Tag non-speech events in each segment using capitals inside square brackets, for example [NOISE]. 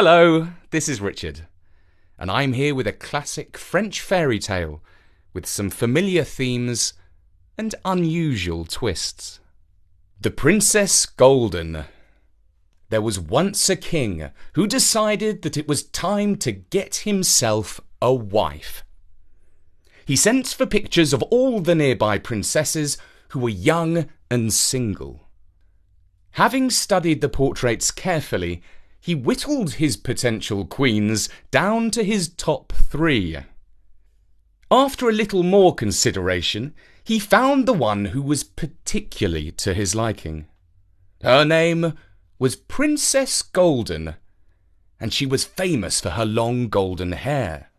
Hello, this is Richard, and I'm here with a classic French fairy tale with some familiar themes and unusual twists. The Princess Golden. There was once a king who decided that it was time to get himself a wife. He sent for pictures of all the nearby princesses who were young and single. Having studied the portraits carefully, he whittled his potential queens down to his top three. After a little more consideration, he found the one who was particularly to his liking. Her name was Princess Golden, and she was famous for her long golden hair.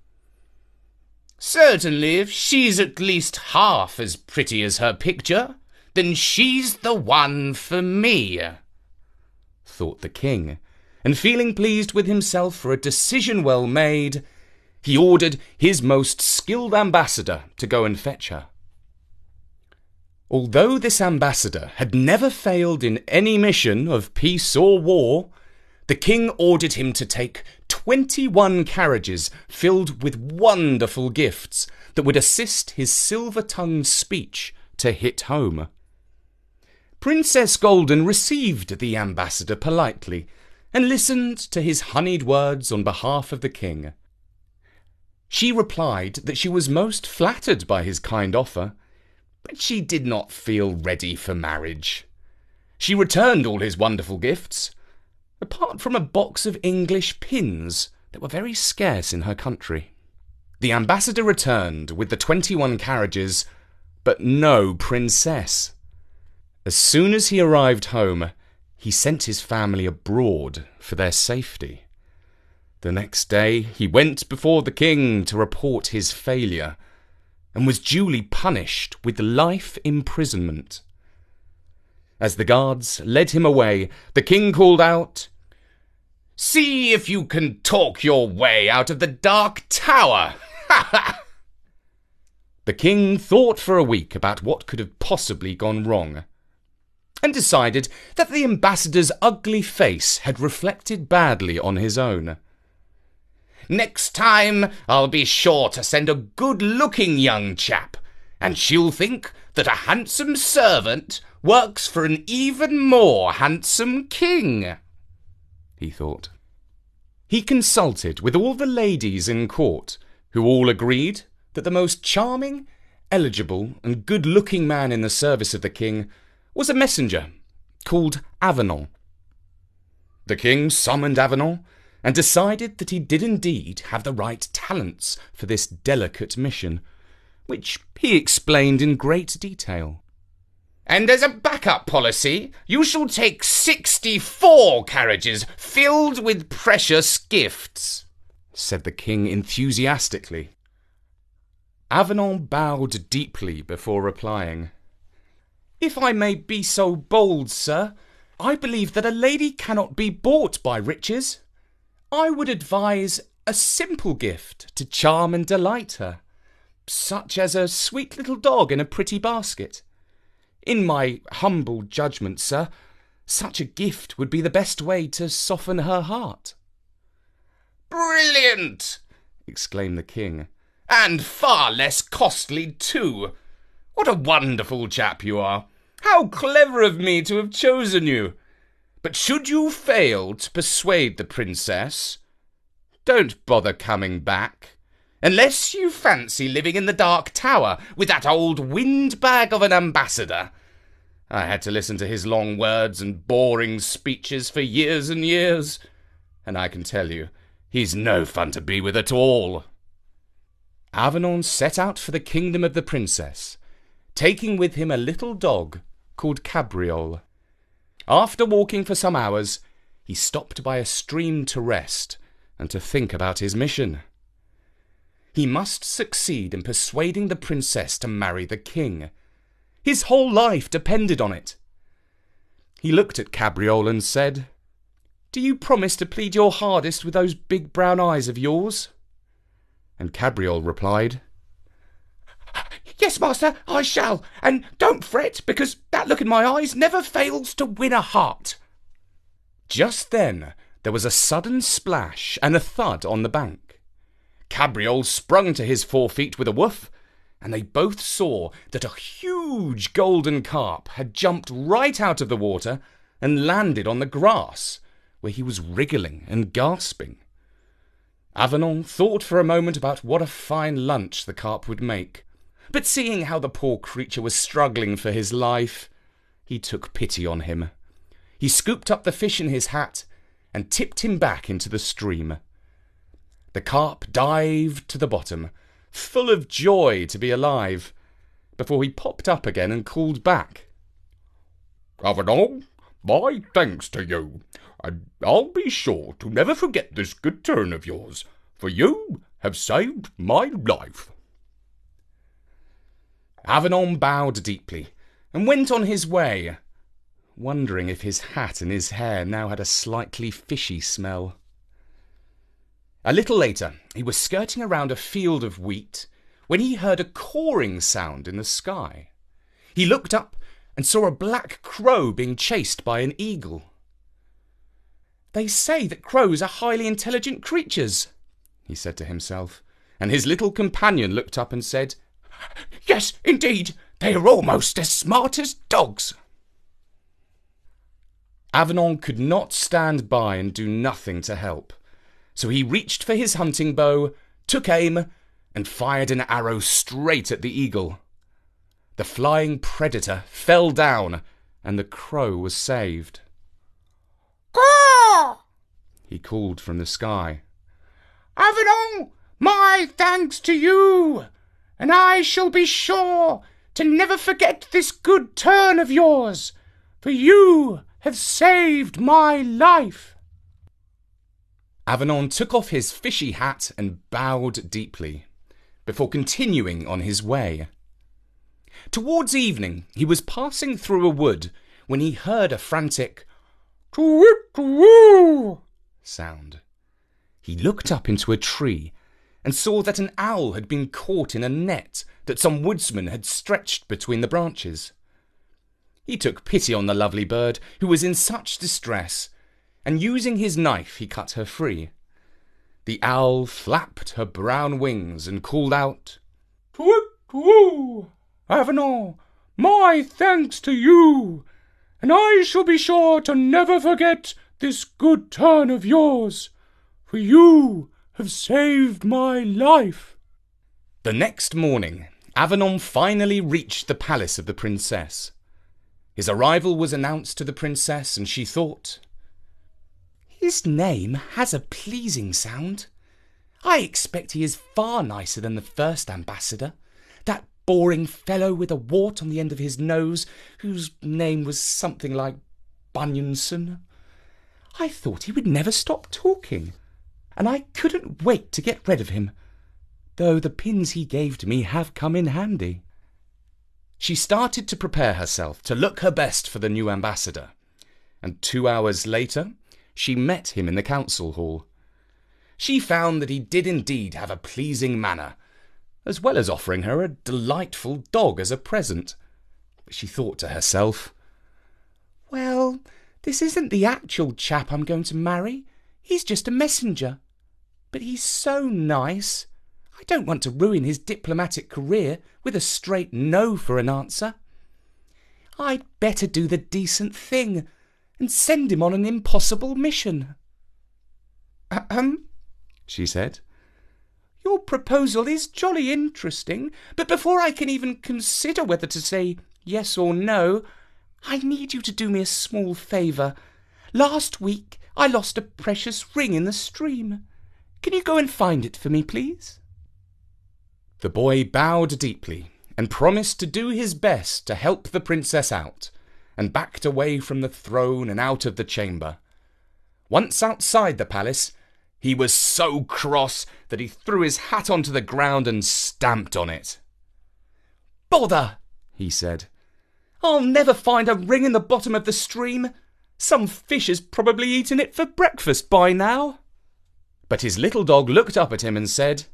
Certainly, if she's at least half as pretty as her picture, then she's the one for me, thought the king, and feeling pleased with himself for a decision well made, he ordered his most skilled ambassador to go and fetch her. Although this ambassador had never failed in any mission of peace or war, the king ordered him to take 21 carriages filled with wonderful gifts that would assist his silver tongued speech to hit home. Princess Golden received the ambassador politely and listened to his honeyed words on behalf of the king. She replied that she was most flattered by his kind offer but she did not feel ready for marriage. She returned all his wonderful gifts, apart from a box of English pins that were very scarce in her country. The ambassador returned with the twenty one carriages, but no princess. As soon as he arrived home, he sent his family abroad for their safety. The next day he went before the king to report his failure and was duly punished with life imprisonment. As the guards led him away, the king called out, See if you can talk your way out of the dark tower! Ha [LAUGHS] ha! The king thought for a week about what could have possibly gone wrong, and decided that the ambassador's ugly face had reflected badly on his own. Next time, I'll be sure to send a good looking young chap, and she'll think that a handsome servant works for an even more handsome king, he thought. He consulted with all the ladies in court, who all agreed that the most charming, eligible, and good looking man in the service of the king was a messenger called Avenant. The king summoned Avenant and decided that he did indeed have the right talents for this delicate mission, which he explained in great detail. And as a backup policy, you shall take sixty-four carriages filled with precious gifts, said the king enthusiastically. Avenant bowed deeply before replying. If I may be so bold, sir, I believe that a lady cannot be bought by riches. I would advise a simple gift to charm and delight her, such as a sweet little dog in a pretty basket. In my humble judgment, sir, such a gift would be the best way to soften her heart. Brilliant! exclaimed the king. And far less costly, too. What a wonderful chap you are! How clever of me to have chosen you! But should you fail to persuade the princess, don't bother coming back. Unless you fancy living in the Dark Tower with that old windbag of an ambassador. I had to listen to his long words and boring speeches for years and years, and I can tell you, he's no fun to be with at all. Avenant set out for the kingdom of the princess, taking with him a little dog called Cabriole. After walking for some hours, he stopped by a stream to rest and to think about his mission. He must succeed in persuading the princess to marry the king. His whole life depended on it. He looked at Cabriole and said, Do you promise to plead your hardest with those big brown eyes of yours? And Cabriole replied, Yes, master, I shall. And don't fret, because that look in my eyes never fails to win a heart. Just then there was a sudden splash and a thud on the bank. Cabriole sprung to his four feet with a woof, and they both saw that a huge golden carp had jumped right out of the water and landed on the grass, where he was wriggling and gasping. Avenant thought for a moment about what a fine lunch the carp would make, but seeing how the poor creature was struggling for his life, he took pity on him. He scooped up the fish in his hat and tipped him back into the stream. The carp dived to the bottom, full of joy to be alive, before he popped up again and called back. Avenant, my thanks to you, and I'll be sure to never forget this good turn of yours, for you have saved my life. Avenant bowed deeply and went on his way, wondering if his hat and his hair now had a slightly fishy smell. A little later, he was skirting around a field of wheat when he heard a cawing sound in the sky. He looked up and saw a black crow being chased by an eagle. They say that crows are highly intelligent creatures, he said to himself, and his little companion looked up and said, Yes, indeed, they are almost as smart as dogs. Avenant could not stand by and do nothing to help, so he reached for his hunting bow, took aim, and fired an arrow straight at the eagle. The flying predator fell down, and the crow was saved. Caw! He called from the sky. Avenant, my thanks to you, and I shall be sure to never forget this good turn of yours, for you have saved my life. Avenant took off his fishy hat and bowed deeply, before continuing on his way. Towards evening, he was passing through a wood when he heard a frantic Twit-woo! sound. He looked up into a tree and saw that an owl had been caught in a net that some woodsman had stretched between the branches. He took pity on the lovely bird, who was in such distress, and using his knife he cut her free. The owl flapped her brown wings and called out, Twit-woo! Avenant, my thanks to you, and I shall be sure to never forget this good turn of yours, for you have saved my life. The next morning, Avenant finally reached the palace of the princess. His arrival was announced to the princess, and she thought, His name has a pleasing sound. I expect he is far nicer than the first ambassador, that boring fellow with a wart on the end of his nose, whose name was something like Bunyanson. I thought he would never stop talking, and I couldn't wait to get rid of him, though the pins he gave to me have come in handy. She started to prepare herself to look her best for the new ambassador, and two hours later she met him in the council hall. She found that he did indeed have a pleasing manner, as well as offering her a delightful dog as a present. But she thought to herself, Well, this isn't the actual chap I'm going to marry. He's just a messenger. But he's so nice. I don't want to ruin his diplomatic career with a straight no for an answer. I'd better do the decent thing and send him on an impossible mission. Ahem, she said. Your proposal is jolly interesting, but before I can even consider whether to say yes or no, I need you to do me a small favour. Last week I lost a precious ring in the stream. Can you go and find it for me, please? The boy bowed deeply and promised to do his best to help the princess out, and backed away from the throne and out of the chamber. Once outside the palace, he was so cross that he threw his hat onto the ground and stamped on it. Bother, he said. I'll never find a ring in the bottom of the stream. Some fish has probably eaten it for breakfast by now. But his little dog looked up at him and said,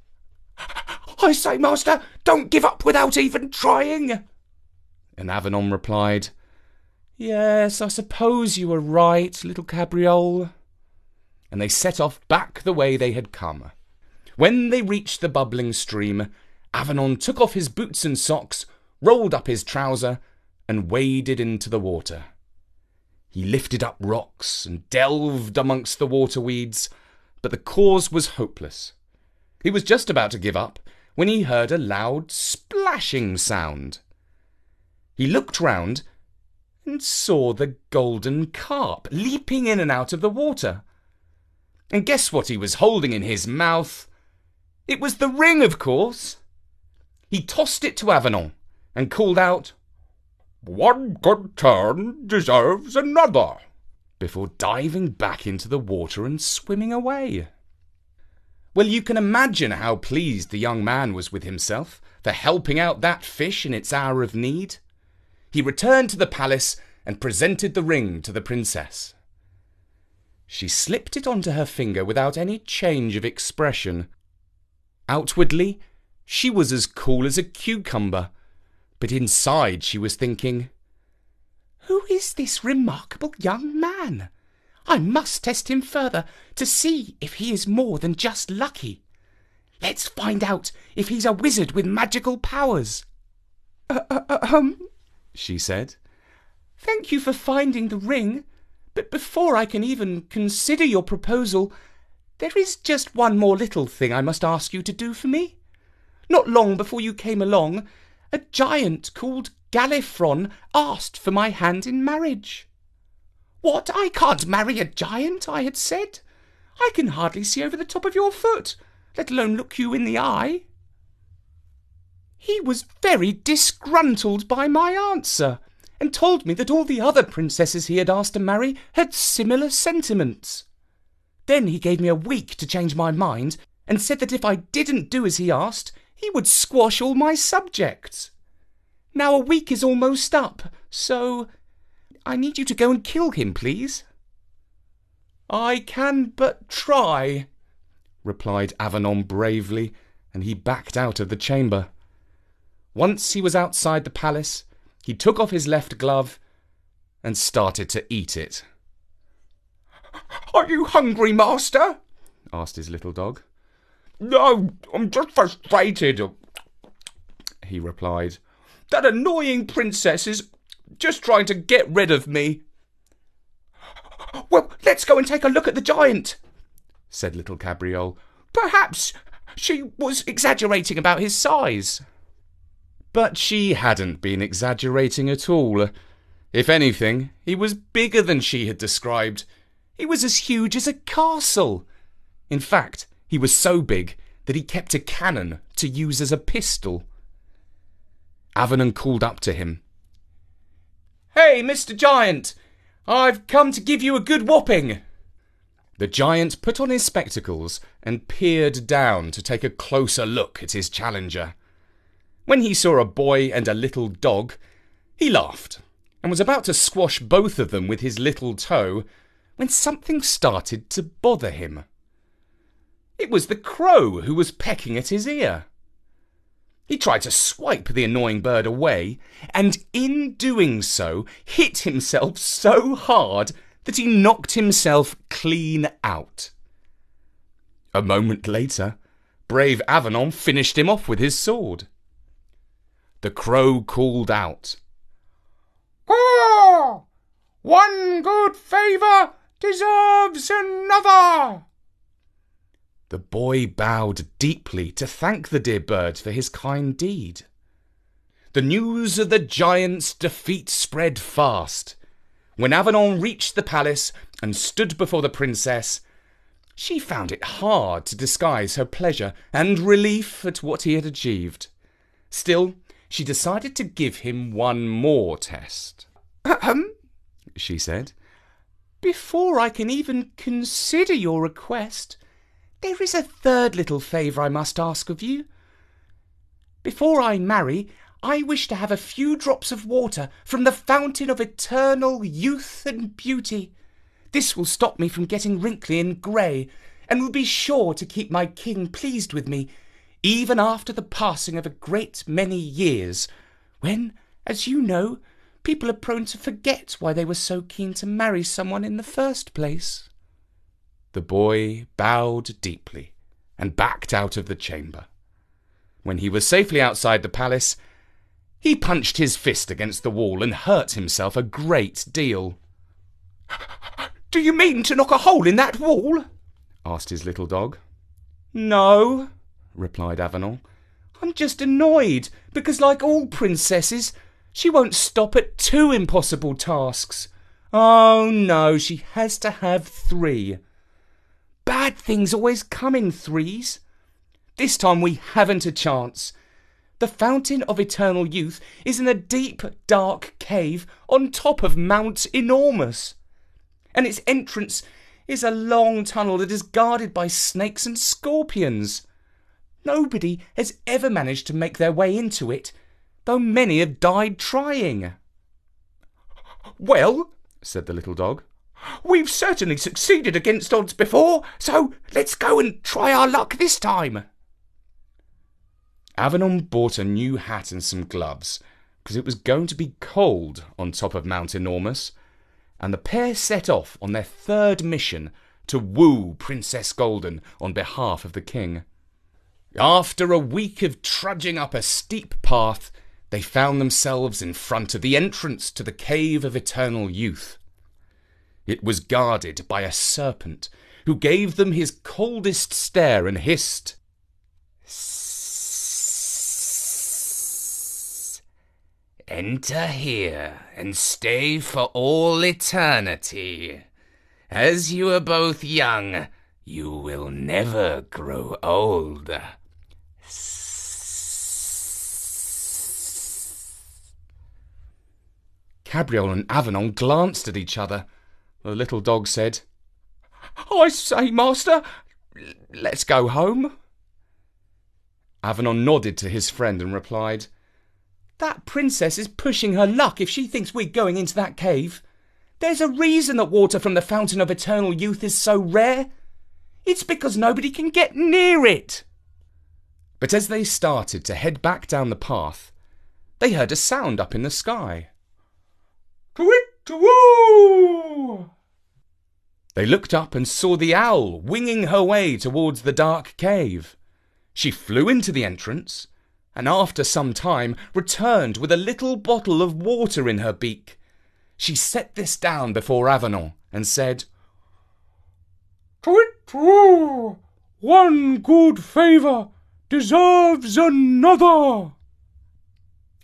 I say, master, don't give up without even trying. And Avenant replied, Yes, I suppose you are right, little Cabriole. and they set off back the way they had come. When they reached the bubbling stream, Avenant took off his boots and socks, rolled up his trouser, and waded into the water. He lifted up rocks and delved amongst the water weeds, but the cause was hopeless. He was just about to give up when he heard a loud splashing sound. He looked round and saw the golden carp leaping in and out of the water. And guess what he was holding in his mouth? It was the ring, of course. He tossed it to Avenant and called out, One good turn deserves another, before diving back into the water and swimming away. Well, you can imagine how pleased the young man was with himself for helping out that fish in its hour of need. He returned to the palace and presented the ring to the princess. She slipped it onto her finger without any change of expression. Outwardly, she was as cool as a cucumber, but inside she was thinking, is this remarkable young man? I must test him further to see if he is more than just lucky. Let's find out if he's a wizard with magical powers. Uh, uh, um, she said. Thank you for finding the ring, but before I can even consider your proposal, there is just one more little thing I must ask you to do for me. Not long before you came along, a giant called Galifron asked for my hand in marriage. What, I can't marry a giant, I had said. I can hardly see over the top of your foot, let alone look you in the eye. He was very disgruntled by my answer, and told me that all the other princesses he had asked to marry had similar sentiments. Then he gave me a week to change my mind, and said that if I didn't do as he asked, he would squash all my subjects. Now a week is almost up, so I need you to go and kill him, please. I can but try, replied Avenant bravely, and he backed out of the chamber. Once he was outside the palace, he took off his left glove and started to eat it. Are you hungry, master? asked his little dog. No, I'm just frustrated, he replied. That annoying princess is just trying to get rid of me. Well, let's go and take a look at the giant, said little Cabriole. Perhaps she was exaggerating about his size. But she hadn't been exaggerating at all. If anything, he was bigger than she had described. He was as huge as a castle. In fact, he was so big that he kept a cannon to use as a pistol. Avenant called up to him. Hey, Mr. Giant! I've come to give you a good whopping! The giant put on his spectacles and peered down to take a closer look at his challenger. When he saw a boy and a little dog, he laughed and was about to squash both of them with his little toe when something started to bother him. It was the crow who was pecking at his ear. He tried to swipe the annoying bird away, and in doing so, hit himself so hard that he knocked himself clean out. A moment later, brave Avenant finished him off with his sword. The crow called out, Ah! One good favour deserves another. The boy bowed deeply to thank the dear bird for his kind deed. The news of the giant's defeat spread fast. When Avenant reached the palace and stood before the princess, she found it hard to disguise her pleasure and relief at what he had achieved. Still, she decided to give him one more test. Ahem, she said. Before I can even consider your request, there is a third little favour I must ask of you. Before I marry, I wish to have a few drops of water from the fountain of eternal youth and beauty. This will stop me from getting wrinkly and grey, and will be sure to keep my king pleased with me, even after the passing of a great many years, when, as you know, people are prone to forget why they were so keen to marry someone in the first place. The boy bowed deeply and backed out of the chamber. When he was safely outside the palace, he punched his fist against the wall and hurt himself a great deal. [LAUGHS] Do you mean to knock a hole in that wall? asked his little dog. No, replied Avenant. I'm just annoyed because, like all princesses, she won't stop at two impossible tasks. Oh no, she has to have three. Bad things always come in threes. This time we haven't a chance. The Fountain of Eternal Youth is in a deep, dark cave on top of Mount Enormous. And its entrance is a long tunnel that is guarded by snakes and scorpions. Nobody has ever managed to make their way into it, though many have died trying. Well, said the little dog, we've certainly succeeded against odds before, so let's go and try our luck this time. Avenant bought a new hat and some gloves, because it was going to be cold on top of Mount Enormous, and the pair set off on their third mission to woo Princess Golden on behalf of the king. After a week of trudging up a steep path, they found themselves in front of the entrance to the Cave of Eternal Youth. It was guarded by a serpent who gave them his coldest stare and hissed, Enter here and stay for all eternity. As you are both young, you will never grow old. Cabriole and Avenant glanced at each other. The little dog said, I say, master, let's go home. Avenant nodded to his friend and replied, that princess is pushing her luck if she thinks we're going into that cave. There's a reason that water from the Fountain of Eternal Youth is so rare. It's because nobody can get near it. But as they started to head back down the path, they heard a sound up in the sky. Twit-woo! They looked up and saw the owl winging her way towards the dark cave. She flew into the entrance and after some time returned with a little bottle of water in her beak. She set this down before Avenant and said, Twit true! One good favour deserves another.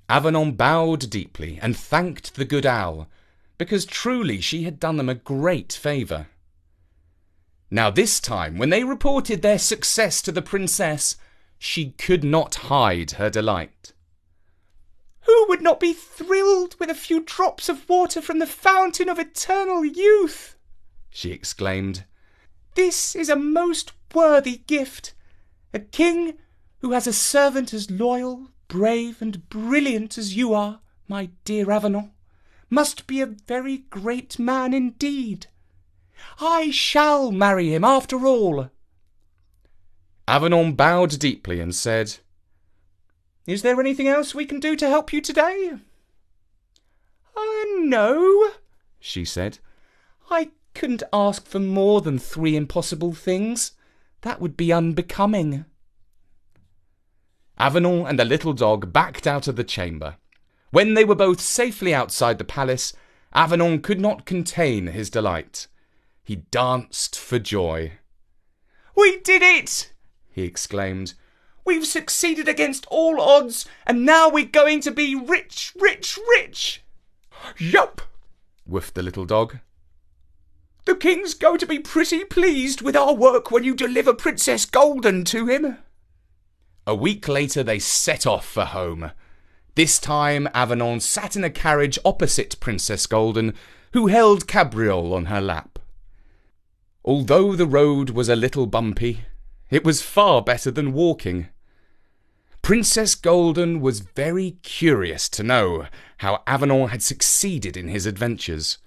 Avenant bowed deeply and thanked the good owl, because truly she had done them a great favour. Now, this time, when they reported their success to the princess, she could not hide her delight. Who would not be thrilled with a few drops of water from the fountain of eternal youth? she exclaimed. This is a most worthy gift. A king who has a servant as loyal, brave, and brilliant as you are, my dear Avenant, must be a very great man indeed. I shall marry him after all. Avenant bowed deeply and said, Is there anything else we can do to help you today? Uh, no, she said. I couldn't ask for more than three impossible things. That would be unbecoming. Avenant and the little dog backed out of the chamber. When they were both safely outside the palace, Avenant could not contain his delight. He danced for joy. We did it! he exclaimed. We've succeeded against all odds, and now we're going to be rich, rich, rich. Yup, whiffed the little dog. The king's going to be pretty pleased with our work when you deliver Princess Golden to him. A week later, they set off for home. This time, Avenant sat in a carriage opposite Princess Golden, who held Cabriole on her lap. Although the road was a little bumpy, it was far better than walking. Princess Golden was very curious to know how Avenant had succeeded in his adventures.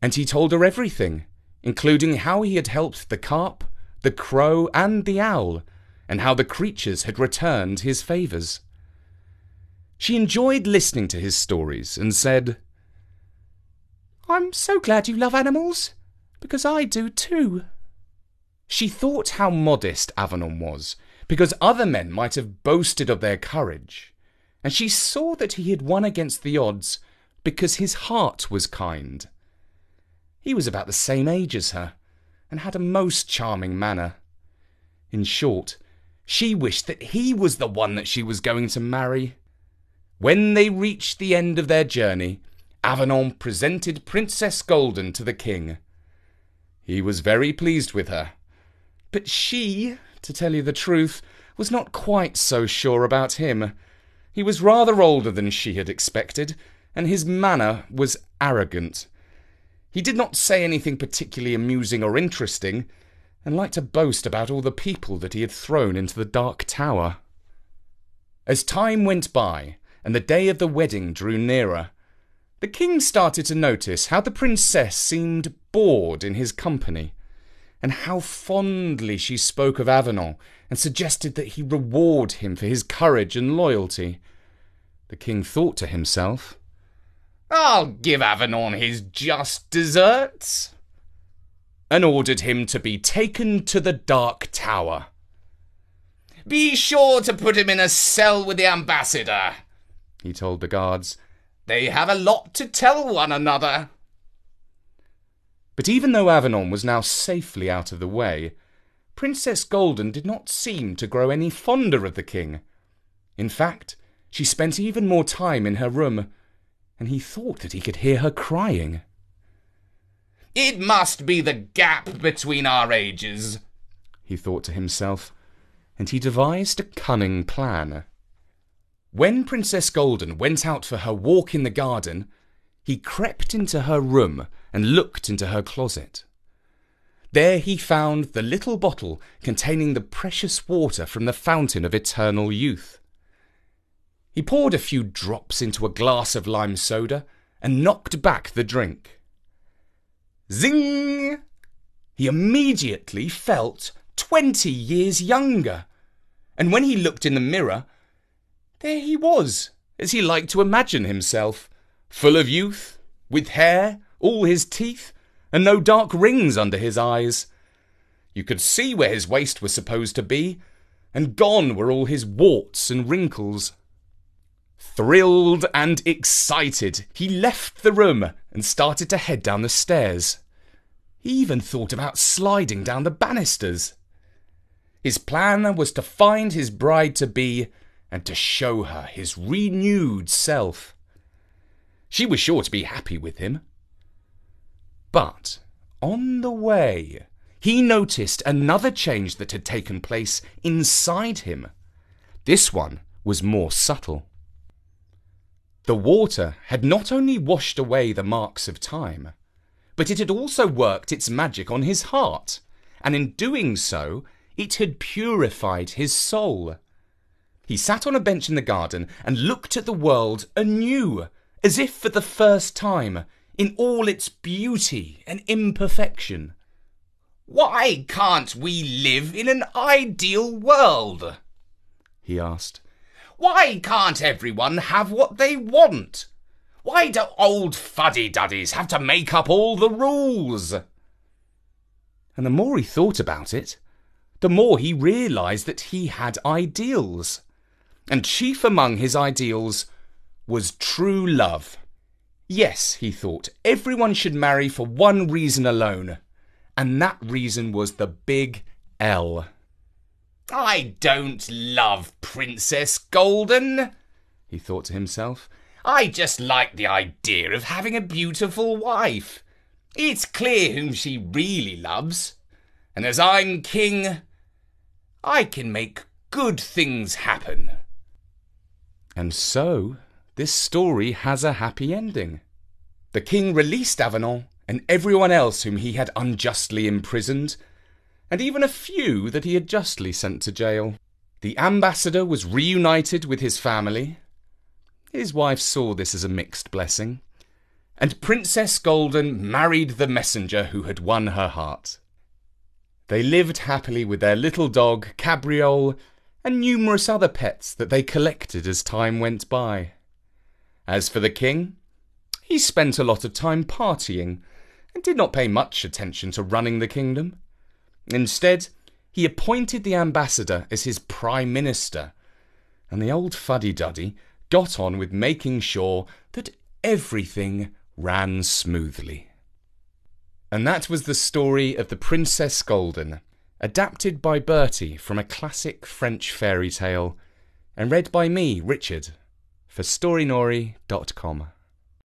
And he told her everything, including how he had helped the carp, the crow, and the owl, and how the creatures had returned his favours. She enjoyed listening to his stories and said, I'm so glad you love animals, because I do too. She thought how modest Avenant was, because other men might have boasted of their courage, and she saw that he had won against the odds because his heart was kind. He was about the same age as her, and had a most charming manner. In short, she wished that he was the one that she was going to marry. When they reached the end of their journey, Avenant presented Princess Golden to the king. He was very pleased with her, but she, to tell you the truth, was not quite so sure about him. He was rather older than she had expected, and his manner was arrogant. He did not say anything particularly amusing or interesting, and liked to boast about all the people that he had thrown into the dark tower. As time went by, and the day of the wedding drew nearer, the king started to notice how the princess seemed bored in his company and how fondly she spoke of Avenant and suggested that he reward him for his courage and loyalty. The king thought to himself, I'll give Avenant his just deserts, and ordered him to be taken to the Dark Tower. Be sure to put him in a cell with the ambassador, he told the guards. They have a lot to tell one another. But even though Avenant was now safely out of the way, Princess Golden did not seem to grow any fonder of the king. In fact, she spent even more time in her room, and he thought that he could hear her crying. It must be the gap between our ages, he thought to himself, and he devised a cunning plan. When Princess Golden went out for her walk in the garden, he crept into her room and looked into her closet. There he found the little bottle containing the precious water from the fountain of eternal youth. He poured a few drops into a glass of lime soda and knocked back the drink. Zing! He immediately felt twenty years younger, and when he looked in the mirror, there he was, as he liked to imagine himself, full of youth, with hair, all his teeth, and no dark rings under his eyes. You could see where his waist was supposed to be, and gone were all his warts and wrinkles. Thrilled and excited, he left the room and started to head down the stairs. He even thought about sliding down the banisters. His plan was to find his bride to be and to show her his renewed self. She was sure to be happy with him. But on the way, he noticed another change that had taken place inside him. This one was more subtle. The water had not only washed away the marks of time, but it had also worked its magic on his heart, and in doing so, it had purified his soul. He sat on a bench in the garden and looked at the world anew as if for the first time, in all its beauty and imperfection. Why can't we live in an ideal world? he asked. Why can't everyone have what they want? Why do old fuddy-duddies have to make up all the rules? And the more he thought about it, the more he realized that he had ideals. And chief among his ideals was true love. Yes, he thought, everyone should marry for one reason alone, and that reason was the big L. I don't love Princess Golden, he thought to himself. I just like the idea of having a beautiful wife. It's clear whom she really loves, and as I'm king, I can make good things happen. And so this story has a happy ending. The king released Avenant and everyone else whom he had unjustly imprisoned, and even a few that he had justly sent to jail. The ambassador was reunited with his family. His wife saw this as a mixed blessing, and Princess Golden married the messenger who had won her heart. They lived happily with their little dog, Cabriole, and numerous other pets that they collected as time went by. As for the king, he spent a lot of time partying and did not pay much attention to running the kingdom. Instead, he appointed the ambassador as his prime minister, and the old fuddy duddy got on with making sure that everything ran smoothly. And that was the story of the Princess Golden, adapted by Bertie from a classic French fairy tale, and read by me, Richard, for Storynory.com.